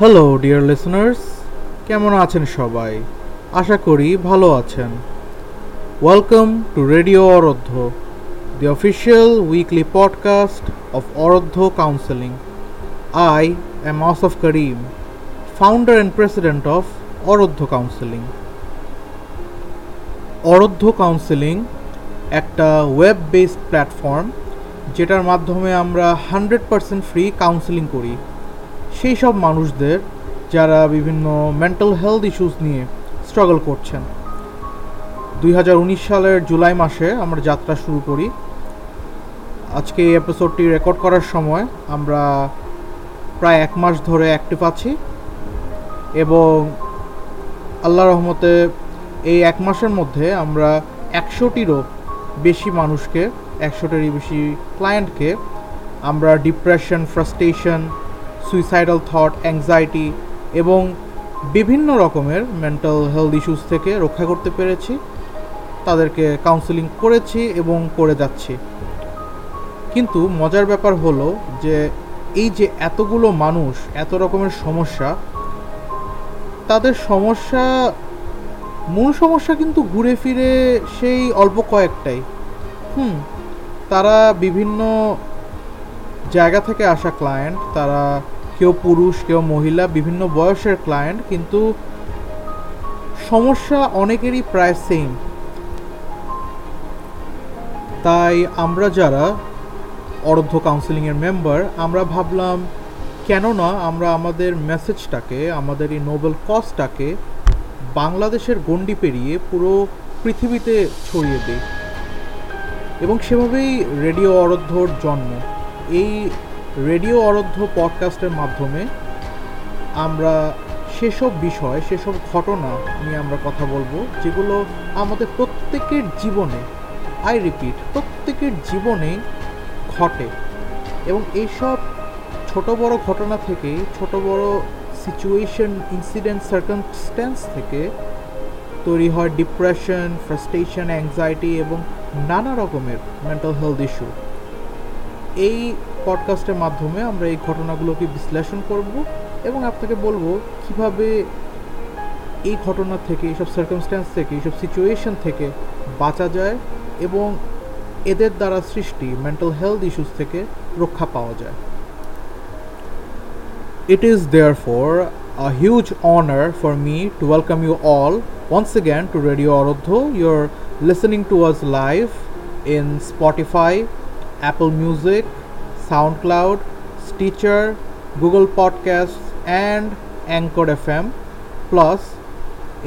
Hello dear listeners কেমন আছেন সবাই? আশা করি ভালো আছেন। Welcome to radio Orodho the official weekly podcast of Orodho Counseling. I am Asaf Karim, founder and president of Orodho counselling Orodho counselling একটা web based platform যেটার মাধ্যমে আমরা হান্ড্রেড পারসেন্ট ফ্রি কাউন্সেলিং করি। সেই সব মানুষদের যারা বিভিন্ন মেন্টাল হেলথ ইস্যুস নিয়ে স্ট্রাগল করছেন। দুই হাজার উনিশ সালের জুলাই মাসে আমরা যাত্রা শুরু করি। আজকে এই এপিসোডটি রেকর্ড করার সময় আমরা প্রায় এক মাস ধরে অ্যাক্টিভ আছি এবং আল্লাহ রহমতে এই এক মাসের মধ্যে আমরা একশোটিরও বেশি মানুষকে, একশোটিরই বেশি ক্লায়েন্টকে আমরা depression frustration suicidal thought anxiety এবং বিভিন্ন রকমের মেন্টাল হেলথ ইস্যুস থেকে রক্ষা করতে পেরেছি, তাদেরকে কাউন্সেলিং করেছি এবং করে যাচ্ছি। কিন্তু মজার ব্যাপার হলো যে এই যে এতগুলো মানুষ, এত রকমের সমস্যা, তাদের সমস্যা, মূল সমস্যা কিন্তু ঘুরে ফিরে সেই অল্প কয়েকটাই। হুম, তারা বিভিন্ন জায়গা থেকে আসা ক্লায়েন্ট তারা কেউ পুরুষ, কেউ মহিলা, বিভিন্ন বয়সের ক্লায়েন্ট কিন্তু সমস্যা অনেকেরই প্রায় সেম তাই আমরা যারা অর্ধ কাউন্সিলিংয়ের মেম্বার আমরা ভাবলাম, কেন না আমরা আমাদের মেসেজটাকে আমাদের এই নোবেল কজটাকে বাংলাদেশের গণ্ডি পেরিয়ে পুরো পৃথিবীতে ছড়িয়ে দিই। এবং সেভাবেই রেডিও অরধ্যর জন্ম। এই রেডিও অরধ্য পডকাস্টের মাধ্যমে আমরা সেসব বিষয়, সেসব ঘটনা নিয়ে আমরা কথা বলব, যেগুলো আমাদের প্রত্যেকের জীবনে আই রিপিট প্রত্যেকের জীবনেই ঘটে। এবং এইসব ছোট বড় ঘটনা থেকে, ছোট বড় সিচুয়েশন ইনসিডেন্ট সার্কামস্ট্যান্স থেকে তৈরি হয় ডিপ্রেশন ফ্রাস্ট্রেশন অ্যাংজাইটি এবং নানা রকমের মেন্টাল হেলথ ইস্যু এই পডকাস্টের মাধ্যমে আমরা এই ঘটনাগুলোকে বিশ্লেষণ করব এবং আপনাকে বলব কীভাবে এই ঘটনা থেকে এইসব সার্কামস্ট্যান্স থেকে এইসব সিচুয়েশন থেকে বাঁচা যায় এবং এদের দ্বারা সৃষ্টি মেন্টাল হেলথ ইস্যুস থেকে রক্ষা পাওয়া যায় It is therefore a huge honor for me to welcome you all once again to Radio Arodho. You're listening to us live in Spotify, Apple Music, SoundCloud, Stitcher, Google Podcasts, and Anchor FM. Plus,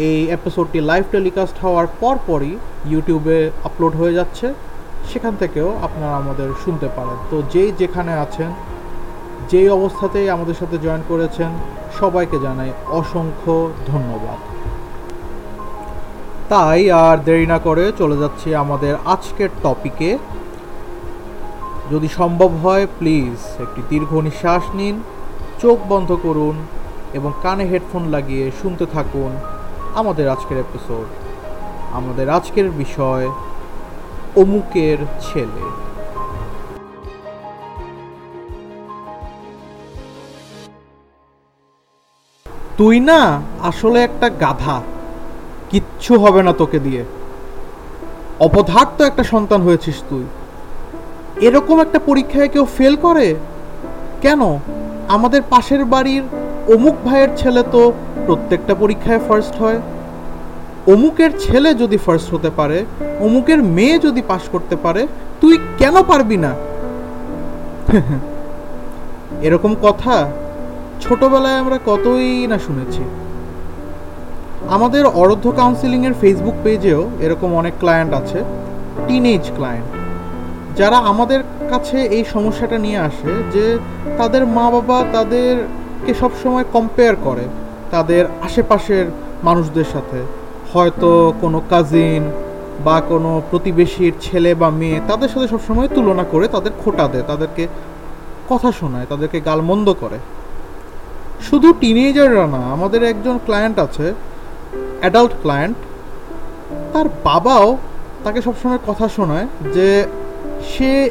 এই এপিসোডটি live telecast হওয়ার পরপরই ইউটিউবে upload হয়ে যাচ্ছে। সেখান থেকেও আপনারা আমাদের শুনতে পারেন। তো যেই যেখানে আছেন যেই অবস্থাতেই আমাদের সাথে জয়েন করেছেন সবাইকে জানাই অসংখ্য ধন্যবাদ। তাই আর দেরি না করে চলে যাচ্ছি আমাদের আজকের টপিকে যদি সম্ভব হয় প্লিজ একটি দীর্ঘ নিঃশ্বাস নিন, চোখ বন্ধ করুন এবং কানে হেডফোন লাগিয়ে শুনতে থাকুন আমাদের আজকের এপিসোড আমাদের আজকের বিষয়, অমুকের ছেলে। তুই না আসলে একটা গাধা। কিচ্ছু হবে না তোকে দিয়ে। অপদার্থ একটা সন্তান হয়েছিস তুই। এরকম একটা পরীক্ষায় কেউ ফেল করে? কেন? আমাদের পাশের বাড়ির অমুক ভাইয়ের ছেলে তো প্রত্যেকটা পরীক্ষায় ফার্স্ট হয়। অমুকের ছেলে যদি ফার্স্ট হতে পারে, অমুকের মেয়ে যদি পাশ করতে পারে, তুই কেন পারবি না? এরকম কথা ছোটবেলায় আমরা কতই না শুনেছি। আমাদের অরধ্য কাউন্সিলিংয়ের ফেসবুক পেজেও এরকম অনেক ক্লায়েন্ট আছে টিনেজ ক্লায়েন্ট যারা আমাদের কাছে এই সমস্যাটা নিয়ে আসে, যে তাদের মা বাবা তাদেরকে সবসময় কম্পেয়ার করে তাদের আশেপাশের মানুষদের সাথে। হয়তো কোনো কাজিন বা কোনো প্রতিবেশীর ছেলে বা মেয়ে তাদের সাথে সবসময় তুলনা করে, তাদের খোটা দেয়, তাদেরকে কথা শোনায়, তাদেরকে গালমন্দ করে। শুধু টিনেজাররা না, আমাদের একজন ক্লায়েন্ট আছে অ্যাডাল্ট ক্লায়েন্ট তার বাবাও তাকে সবসময় কথা শোনায় যে সে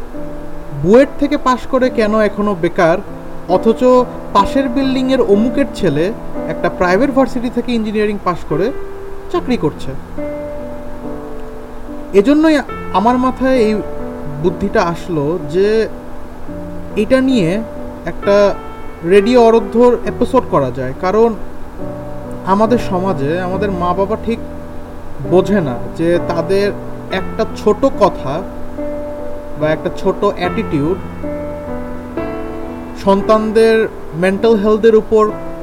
বুয়েট থেকে পাশ করে কেন এখনও বেকার? অথচ পাশের বিল্ডিংয়ের অমুকের ছেলে একটা প্রাইভেট ভার্সিটি থেকে ইঞ্জিনিয়ারিং পাশ করে চাকরি করছে। এজন্যই আমার মাথায় এই বুদ্ধিটা আসলো যে এটা নিয়ে একটা রেডিও অরধ্যর এপিসোড করা যায়। কারণ আমাদের সমাজে আমাদের মা বাবা ঠিক বোঝে না যে তাদের একটা ছোট কথা বা একটা ছোট অ্যাটিটিউড সন্তানদের মেন্টাল হেলথের উপর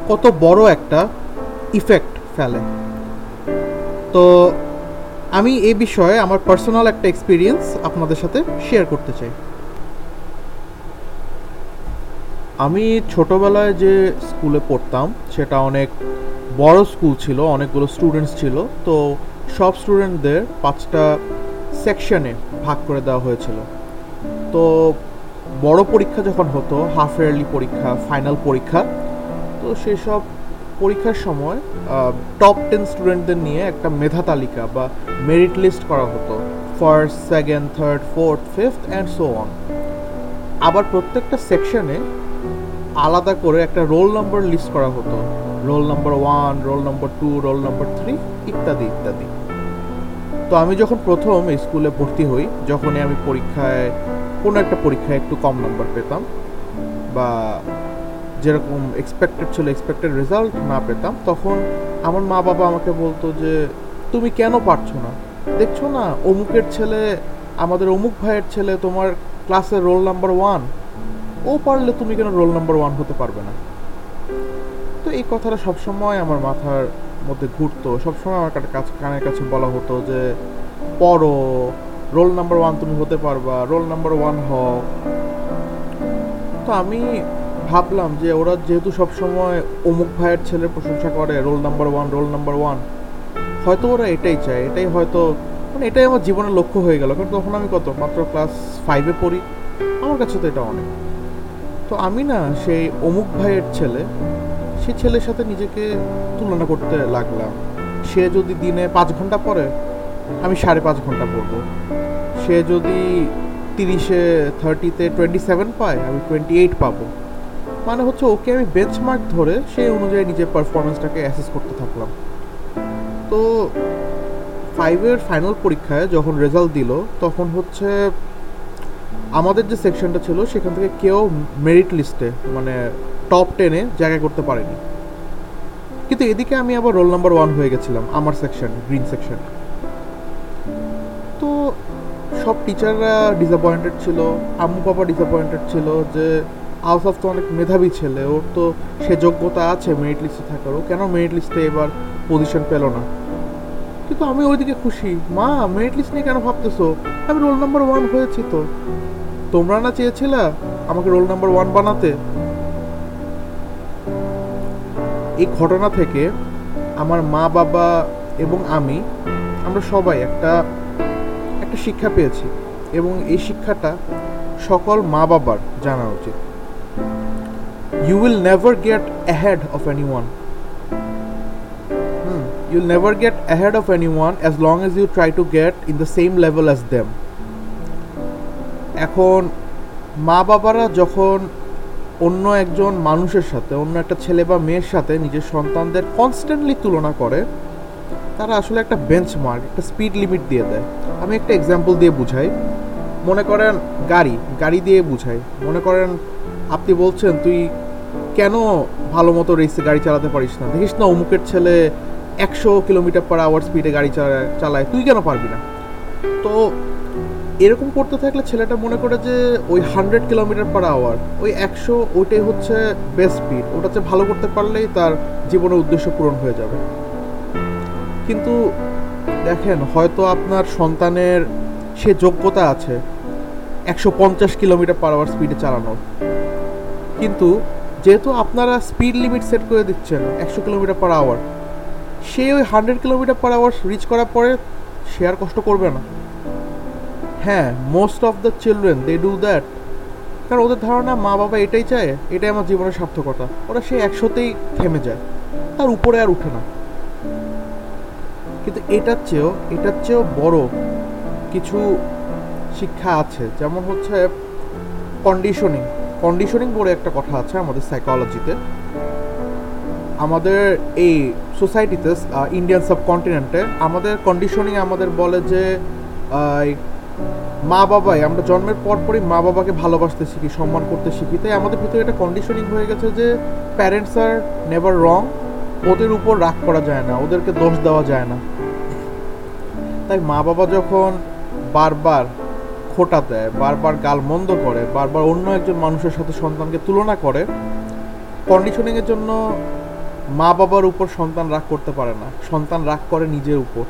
কত বড় একটা ইফেক্ট ফেলে। তো আমি এই বিষয়ে আমার পার্সোনাল একটা এক্সপিরিয়েন্স আপনাদের সাথে শেয়ার করতে চাই। আমি ছোটবেলায় যে স্কুলে পড়তাম, সেটা অনেক বড় স্কুল ছিল, অনেকগুলো স্টুডেন্টস ছিল, তো সব স্টুডেন্টদের পাঁচটা সেকশনে ভাগ করে দেওয়া হয়েছিল। তো বড় পরীক্ষা যখন হতো হাফ ইয়ারলি পরীক্ষা ফাইনাল পরীক্ষা, তো সেসব পরীক্ষার সময় টপ টেন স্টুডেন্টদের নিয়ে একটা মেধা তালিকা বা মেরিট লিস্ট করা হতো। First second third fourth fifth and so on আবার প্রত্যেকটা সেকশনে আলাদা করে একটা রোল নম্বর লিস্ট করা হতো। Roll number one roll number two roll number three ইত্যাদি ইত্যাদি। তো আমি যখন প্রথম স্কুলে ভর্তি হই, যখনই আমি পরীক্ষায় কোনো একটা পরীক্ষায় একটু কম নম্বর পেতাম বা যেরকম এক্সপেক্টেড ছিল এক্সপেক্টেড রেজাল্ট না পেতাম, তখন আমার মা বাবা আমাকে বলতো যে, তুমি কেন পারছ না? দেখছ না, অমুকের ছেলে, আমাদের অমুক ভাইয়ের ছেলে তোমার ক্লাসের রোল নাম্বার ওয়ান ও পারলে তুমি কেন রোল নাম্বার ওয়ান হতে পারবে না? তো এই কথাটা সবসময় আমার মাথার মধ্যে ঘুরতো, সবসময় আমার কাছে, কানের কাছে বলা হতো যে, পড়ো রোল নাম্বার ওয়ান তুমি হতে পারবা রোল নাম্বার ওয়ান হও। তো আমি ভাবলাম যে ওরা যেহেতু সবসময় অমুক ভাইয়ের ছেলের প্রশংসা করে roll number one roll number one হয়তো ওরা এটাই চায়, এটাই হয়তো মানে এটাই আমার জীবনের লক্ষ্য হয়ে গেল, কারণ তখন আমি কত, মাত্র ক্লাস ফাইভে পড়ি, আমার কাছে তো এটা অনেক। তো আমি না সেই অমুক ভাইয়ের ছেলে, সে ছেলের সাথে নিজেকে তুলনা করতে লাগলাম। সে যদি দিনে পাঁচ ঘণ্টা পড়ে, আমি সাড়ে পাঁচ ঘণ্টা পড়ব। সে যদি তিরিশে থার্টিতে টোয়েন্টি সেভেন পায়, আমি টোয়েন্টি এইট পাবো। মানে হচ্ছে ওকে আমি বেঞ্চমার্ক ধরে সেই অনুযায়ী নিজের পারফরমেন্সটাকে অ্যাসেস করতে থাকলাম। তো ফাইভের ফাইনাল পরীক্ষায় যখন রেজাল্ট দিল, তখন হচ্ছে আমাদের যে সেকশনটা ছিল, সেখান থেকে কেউ মেরিট লিস্টে মানে টপ টেনে জায়গা করতে পারেনি। কিন্তু এদিকে আমি আবার রোল নাম্বার ওয়ান হয়ে গেছিলাম, আমার সেকশন গ্রিন সেকশন সব টিচাররা ডিসঅ্যাপয়েন্টেড ছিল। আম্মু বাবা ডিসঅ্যাপয়েন্টেড ছিল যে আউসফ তো অনেক মেধাবী ছেলে, ওর তো সে যোগ্যতা আছে মেরিট লিস্টে থাকার। ও কেন মেরিট লিস্টে এবার পজিশন পেল না? কিন্তু আমি ওইদিকে খুশি। মা মেরিট লিস্ট নিয়ে কেন ভাবতেছো? আমি রোল নাম্বার ওয়ান হয়েছি তো। তোমরা না চেয়েছিলা আমাকে রোল নাম্বার ওয়ান বানাতে? এই ঘটনা থেকে আমার মা, বাবা এবং আমি, আমরা সবাই একটা একটা শিক্ষা পেয়েছি এবং এই শিক্ষাটা সকল মা বাবার জানা উচিত। You will never get ahead of anyone you will never get ahead of anyone as long as you try to get in the same level as them এখন মা বাবারা যখন অন্য একজন মানুষের সাথে, অন্য একটা ছেলে বা মেয়ের সাথে নিজের সন্তানদের কনস্ট্যান্টলি তুলনা করে তারা আসলে একটা বেঞ্চমার্ক একটা স্পিড লিমিট দিয়ে দেয়। আমি একটা এক্সাম্পল দিয়ে বুঝাই। মনে করেন গাড়ি গাড়ি দিয়ে বুঝাই। মনে করেন আপনি বলছেন, তুই কেন ভালো মতো রেসে গাড়ি চালাতে পারিস না? দেখিস না, অমুকের ছেলে একশো কিলোমিটার পার আওয়ার স্পিডে গাড়ি চালায় চালায়। তুই কেন পারবি না? তো এরকম করতে থাকলে ছেলেটা মনে করে যে ওই হান্ড্রেড কিলোমিটার পার আওয়ার ওই একশো, ওইটাই হচ্ছে বেস্ট স্পিড ওটা হচ্ছে ভালো করতে পারলেই তার জীবনের উদ্দেশ্য পূরণ হয়ে যাবে। কিন্তু দেখেন, হয়তো আপনার সন্তানের সে যোগ্যতা আছে একশো পঞ্চাশ কিলোমিটার পার আওয়ার স্পিডে চালানোর। কিন্তু যেহেতু আপনারা স্পিড লিমিট সেট করে দিচ্ছেন একশো কিলোমিটার পার আওয়ার সে ওই hundred kilometre per hour reach করার পরে সে আর কষ্ট করবে না। হ্যাঁ most of the children they do that কারণ ওদের ধারণা মা বাবা এটাই চায়, এটাই আমার জীবনের সার্থকতা। ওরা সেই একশোতেই থেমে যায়। তার উপরে আর উঠে না। কিন্তু এটার চেয়েও এটার চেয়েও বড় কিছু শিক্ষা আছে। যেমন হচ্ছে কন্ডিশনিং কন্ডিশনিং বলে একটা কথা আছে আমাদের সাইকোলজিতে আমাদের এই সোসাইটিতে ইন্ডিয়ান সাবকন্টিনেন্টে আমাদের কন্ডিশনিং আমাদের বলে যে মা বাবাই আমরা জন্মের পর পরই মা বাবাকে ভালোবাসতে শিখি, সম্মান করতে শিখি। তাই আমাদের ভিতরে একটা কন্ডিশনিং হয়ে গেছে যে প্যারেন্টস আর নেভার রং ওদের উপর রাগ করা যায় না, ওদেরকে দোষ দেওয়া যায় না। তাই মা বাবা যখন বারবার খোটা দেয়, বারবার গাল মন্দ করে, বারবার অন্য একজন মানুষের সাথে সন্তানকে তুলনা করে কন্ডিশনিংয়ের জন্য মা বাবার উপর সন্তান রাগ করতে পারে না। সন্তান রাগ করে নিজের উপর।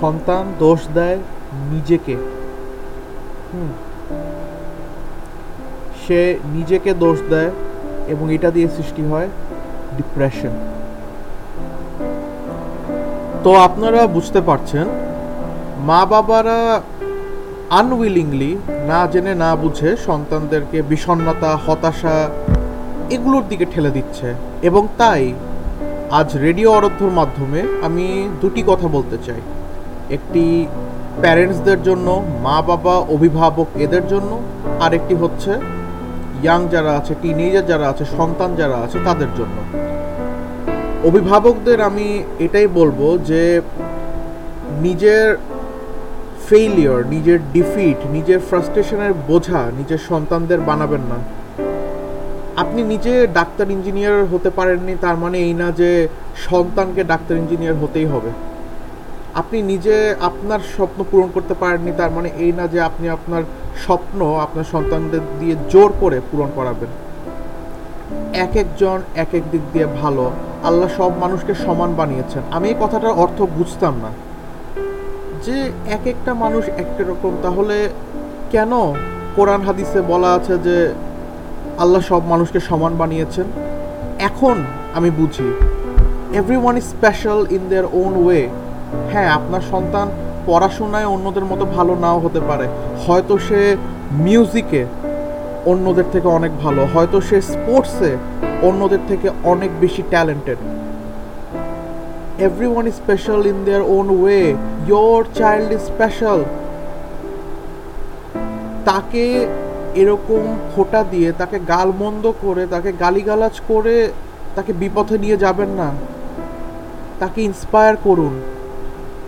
সন্তান দোষ দেয় নিজেকে। হুম। সে নিজেকে দোষ দেয় এবং এটা দিয়ে সৃষ্টি হয় ডিপ্রেশন তো আপনারা বুঝতে পারছেন, মা বাবারা আনউইলিংলি না জেনে না বুঝে সন্তানদেরকে বিষণ্ণতা, হতাশা এগুলোর দিকে ঠেলে দিচ্ছে। এবং তাই আজ রেডিও অরধ্যর মাধ্যমে আমি দুটি কথা বলতে চাই। একটি প্যারেন্টসদের জন্য, মা বাবা, অভিভাবক এদের জন্য আর একটি হচ্ছে ইয়াং যারা আছে, টিনেজার যারা আছে, সন্তান যারা আছে, তাদের জন্য। অভিভাবকদের আমি এটাই বলব যে নিজের ফেইলিয়র নিজের ডিফিট নিজের ফ্রাস্ট্রেশনের বোঝা নিজের সন্তানদের বানাবেন না। আপনি নিজে ডাক্তার ইঞ্জিনিয়ার হতে পারেননি, তার মানে এই না যে সন্তানকে ডাক্তার ইঞ্জিনিয়ার হতেই হবে। আপনি নিজে আপনার স্বপ্ন পূরণ করতে পারেননি, তার মানে এই না যে আপনি আপনার স্বপ্ন আপনার সন্তানদের দিয়ে জোর করে পূরণ করাবেন। এক একজন এক এক দিক দিয়ে ভালো। আল্লাহ সব মানুষকে সমান বানিয়েছেন। আমি এই কথাটার অর্থ বুঝতাম না। যে এক একটা মানুষ একটা রকম, তাহলে কেন কোরআন হাদিসে বলা আছে যে আল্লাহ সব মানুষকে সমান বানিয়েছেন? এখন আমি বুঝি everyone is special in their own way হ্যাঁ আপনার সন্তান পড়াশোনায় অন্যদের মতো ভালো নাও হতে পারে। হয়তো সে মিউজিকে অন্যদের থেকে অনেক ভালো। হয়তো সে স্পোর্টসে অন্যদের থেকে অনেক বেশি talented everyone is special in their own way your child is special তাকে এরকম খোটা দিয়ে, তাকে গালমন্দ করে, তাকে গালিগালাজ করে তাকে বিপথে নিয়ে যাবেন না। তাকে ইন্সপায়ার করুন।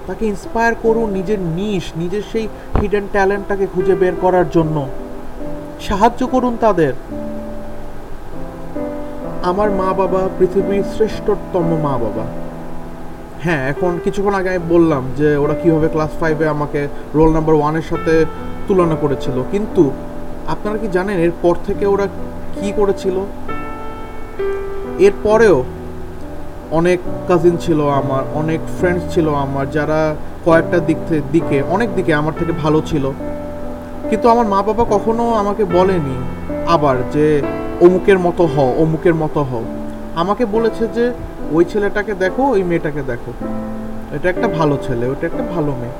তাকে ইন্সপায়ার করুন নিজের নিশ নিজের সেই হিডেন ট্যালেন্টটাকে খুঁজে বের করার জন্য। সাহায্য করুন তাদের। আমার মা বাবা পৃথিবীর শ্রেষ্ঠতম মা বাবা। হ্যাঁ এখন কিছুক্ষণ আগে আমি বললাম যে ওরা কীভাবে ক্লাস ফাইভে আমাকে রোল নাম্বার ওয়ানের সাথে তুলনা করেছিল। কিন্তু আপনারা কি জানেন এরপর থেকে ওরা কি করেছিল? এরপরেও অনেক কাজিন ছিল আমার, অনেক ফ্রেন্ডস ছিল আমার, যারা কয়েকটা দিক থেকে দিকে, অনেক দিকে আমার থেকে ভালো ছিল। কিন্তু আমার মা বাবা কখনো আমাকে বলেনি আবার যে, অমুকের মতো হও, অমুকের মতো হও। আমাকে বলেছে যে, ওই ছেলেটাকে দেখো, ওই মেয়েটাকে দেখো। এটা একটা ভালো ছেলে, ওটা একটা ভালো মেয়ে।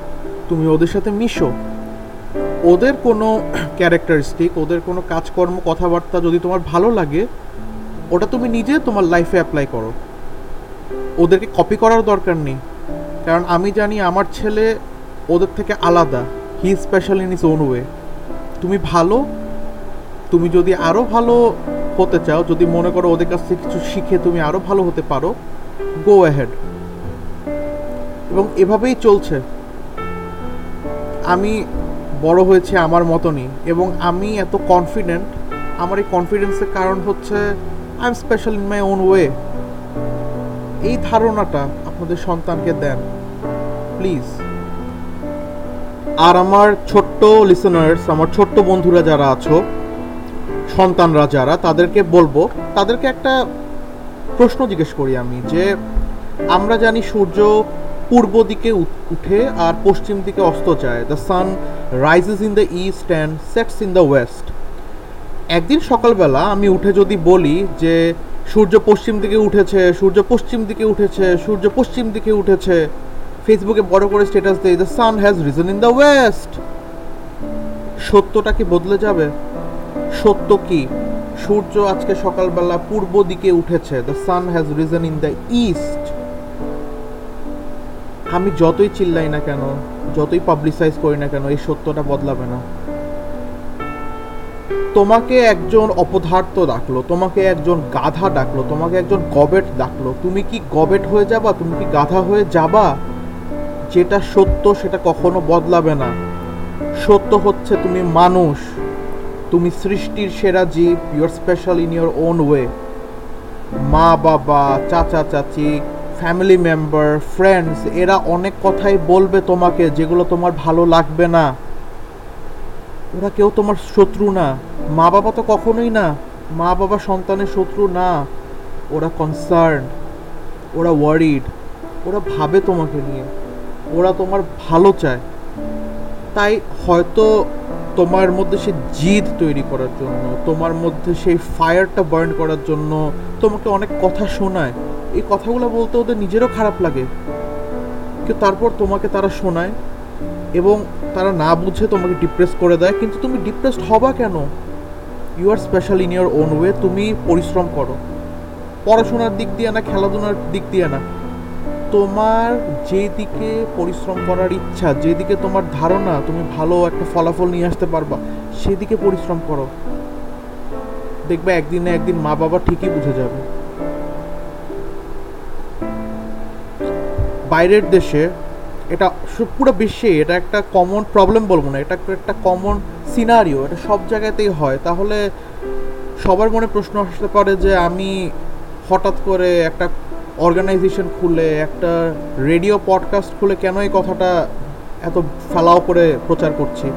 তুমি ওদের সাথে মিশো। ওদের কোনো ক্যারেক্টারিস্টিক ওদের কোনো কাজকর্ম, কথাবার্তা যদি তোমার ভালো লাগে, ওটা তুমি নিজে তোমার লাইফে অ্যাপ্লাই করো। ওদেরকে কপি করার দরকার নেই। কারণ আমি জানি আমার ছেলে ওদের থেকে আলাদা। He special in his own way তুমি ভালো, তুমি যদি আরও ভালো হতে চাও, যদি মনে করো ওদের কাছ থেকে কিছু শিখে তুমি আরও ভালো হতে পারো গো অ্যাহেড এবং এভাবেই চলছে। আমি বড় হয়েছে আমার মতনই, এবং আমি এত কনফিডেন্ট আমার এই কনফিডেন্সের কারণ হচ্ছে I am special in my own way এই ধারণাটা আপনাদের সন্তানকে দেন প্লিজ আর আমার ছোট্ট লিসনার্স আমার ছোট্ট বন্ধুরা যারা আছো, সন্তানরা যারা, তাদেরকে বলব, তাদেরকে একটা প্রশ্ন জিজ্ঞেস করি আমি যে, আমরা জানি সূর্য পূর্ব দিকে উঠে আর পশ্চিম দিকে অস্ত যায়। The sun rises in the east and sets in the west একদিন সকালবেলা আমি উঠে যদি বলি যে, সূর্য পশ্চিম দিকে উঠেছে, সূর্য পশ্চিম দিকে উঠেছে, সূর্য পশ্চিম দিকে উঠেছে ফেসবুকে বড় করে স্ট্যাটাস দেয় the sun has risen in the west সত্যটা কি বদলে যাবে? সত্য কি? সূর্য আজকে সকালবেলা পূর্ব দিকে উঠেছে the sun has risen in the east আমি যতই চিল্লাই না কেন, যতই পাবলিসাইজ করি না কেন, এই সত্যটা বদলাবে না। তোমাকে একজন অপদার্থ ডাকলো, তোমাকে একজন গাধা ডাকলো, তোমাকে একজন গবেট ডাকলো। তুমি কি গবেট হয়ে যাবা? তুমি কি গাধা হয়ে যাবা? যেটা সত্য সেটা কখনো বদলাবে না। সত্য হচ্ছে তুমি মানুষ। তুমি সৃষ্টির সেরা জীব you're special in your own way মা, বাবা, চাচা, চাচি ফ্যামিলি মেম্বার ফ্রেন্ডস এরা অনেক কথাই বলবে তোমাকে যেগুলো তোমার ভালো লাগবে না। ওরা কেউ তোমার শত্রু না। মা, বাবা তো কখনোই না। মা, বাবা সন্তানের শত্রু না। ওরা কনসার্ন ওরা ওয়ারিড ওরা ভাবে তোমাকে নিয়ে। ওরা তোমার ভালো চায়। তাই হয়তো তোমার মধ্যে সে জিদ তৈরি করার জন্য, তোমার মধ্যে সেই ফায়ারটা বার্ন করার জন্য তোমাকে অনেক কথা শোনায়। এই কথাগুলো বলতে ওদের নিজেরও খারাপ লাগে। কিন্তু তারপর তোমাকে তারা শোনায় এবং তারা না বুঝে তোমাকে ডিপ্রেস করে দেয়। কিন্তু তুমি ডিপ্রেসড হবা কেন? You are special in your own way তুমি পরিশ্রম করো। পড়াশোনার দিক দিয়ে না, খেলাধুলার দিক দিয়ে না। তোমার যেদিকে পরিশ্রম করার ইচ্ছা, যেদিকে তোমার ধারণা তুমি ভালো একটা ফলাফল নিয়ে আসতে পারবা, সেদিকে পরিশ্রম করো। দেখবে একদিন না একদিন মা বাবা ঠিকই বুঝে যাবে। বাইরের দেশে এটা পুরো বিশ্বে এটা একটা কমন প্রবলেম বলব না, এটা একটা কমন সিনারিও এটা সব জায়গাতেই হয়। তাহলে সবার মনে প্রশ্ন আসতে পারে যে আমি হঠাৎ করে একটা অর্গানাইজেশন খুলে, একটা রেডিও পডকাস্ট খুলে কেন এই কথাটা এত ফেলাও করে প্রচার করছি?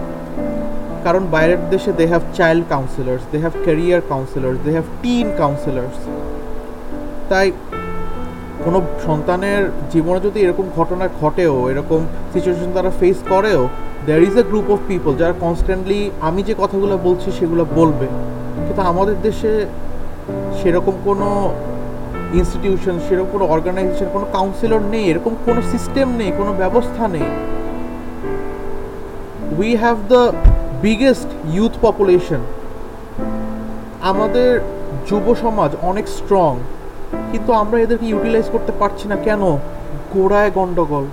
কারণ বাইরের দেশে they have child counsellors they have career counsellors they have teen counsellors তাই কোনো সন্তানের জীবনে যদি এরকম ঘটনা ঘটেও, এরকম সিচুয়েশন তারা ফেস করেও there is a group of people যারা কনস্ট্যান্টলি আমি যে কথাগুলো বলছি সেগুলো বলবে। কিন্তু আমাদের দেশে সেরকম কোনো ইনস্টিটিউশন সেরকম কোনো অর্গানাইজেশন কোনো কাউন্সিলর নেই, এরকম কোনো সিস্টেম নেই, কোনো ব্যবস্থা নেই। We have the biggest youth population আমাদের যুব সমাজ অনেক স্ট্রং কিন্তু আমরা এদেরকে ইউটিলাইজ করতে পারছি না। কেন? গোড়ায় গন্ডগোল।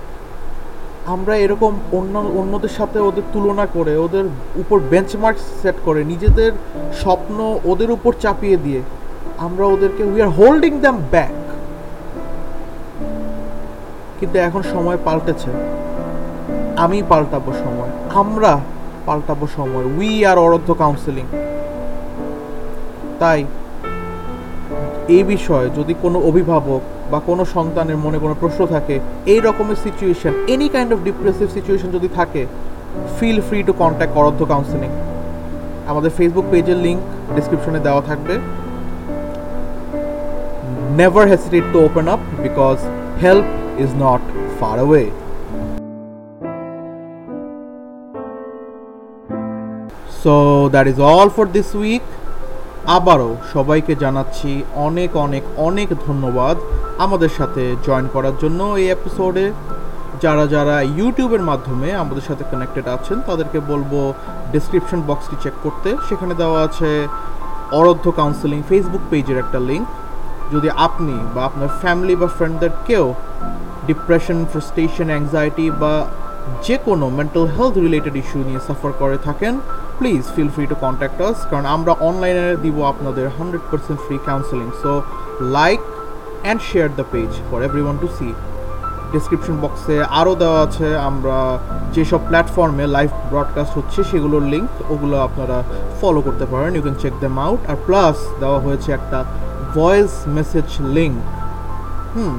আমরা এরকম অন্য, অন্যদের সাথে ওদের তুলনা করে, ওদের উপর বেঞ্চমার্ক সেট করে, নিজেদের স্বপ্ন ওদের উপর চাপিয়ে দিয়ে। আমরা ওদেরকে we are holding them back কিন্তু এখন সময় পাল্টেছে। আমি পাল্টাবো সময়, আমরা পাল্টাবো সময়। উই আর অরধ্য কাউন্সেলিং তাই, এই বিষয়ে যদি কোনো অভিভাবক বা কোনো সন্তানের মনে কোনো প্রশ্ন থাকে, এই রকমের situation any kind of depressive situation যদি থাকে feel free to contact Orodho counselling আমাদের ফেসবুক পেজের লিঙ্ক ডিসক্রিপশনে দেওয়া থাকবে। Never hesitate to open up because help is not far away so that is all for this week আবারও সবাইকে জানাচ্ছি অনেক অনেক অনেক ধন্যবাদ আমাদের সাথে জয়েন করার জন্য এই এপিসোডে যারা যারা ইউটিউবের মাধ্যমে আমাদের সাথে কানেক্টেড আছেন, তাদেরকে বলব ডিসক্রিপশন বক্সটি চেক করতে। সেখানে দেওয়া আছে অরধ্য কাউন্সেলিং ফেসবুক পেজের একটা লিঙ্ক যদি আপনি বা আপনার ফ্যামিলি বা ফ্রেন্ডদের কেউ ডিপ্রেশন ফ্রাস্ট্রেশন অ্যাংজাইটি বা যে কোনো মেন্টাল হেলথ রিলেটেড ইস্যু নিয়ে সাফার করে থাকেন please feel free to contact us কারণ আমরা অনলাইনে দিব আপনাদের hundred percent free counselling so like and share the page for everyone to see description বক্সে আরও দেওয়া আছে, আমরা যেসব প্ল্যাটফর্মে লাইভ ব্রডকাস্ট হচ্ছে সেগুলোর লিঙ্ক ওগুলো আপনারা ফলো করতে পারেন you can check them out R plus দেওয়া হয়েছে একটা ভয়েস মেসেজ লিঙ্ক হুম,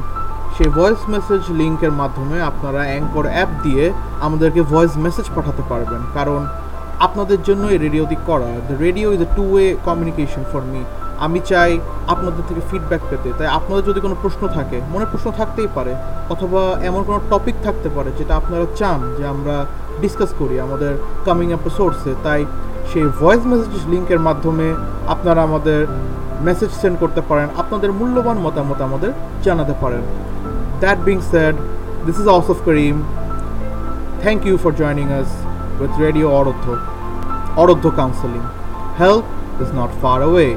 সেই ভয়েস মেসেজ লিঙ্কের মাধ্যমে আপনারা অ্যাঙ্কর অ্যাপ দিয়ে আমাদেরকে ভয়েস মেসেজ পাঠাতে পারবেন। কারণ আপনাদের জন্য এই রেডিওটি করা। The radio is a two way communication for me আমি চাই আপনাদের থেকে ফিডব্যাক পেতে। তাই আপনাদের যদি কোনো প্রশ্ন থাকে মনে প্রশ্ন থাকতেই পারে, অথবা এমন কোনো টপিক থাকতে পারে যেটা আপনারা চান যে আমরা ডিসকাস করি আমাদের কামিং এপিসোডসে তাই সেই ভয়েস মেসেজ লিঙ্কের মাধ্যমে আপনারা আমাদের মেসেজ সেন্ড করতে পারেন, আপনাদের মূল্যবান মতামত আমাদের জানাতে পারেন। That being said this is Asaf Karim thank you for joining us with radio Orodho Orodho counselling help is not far away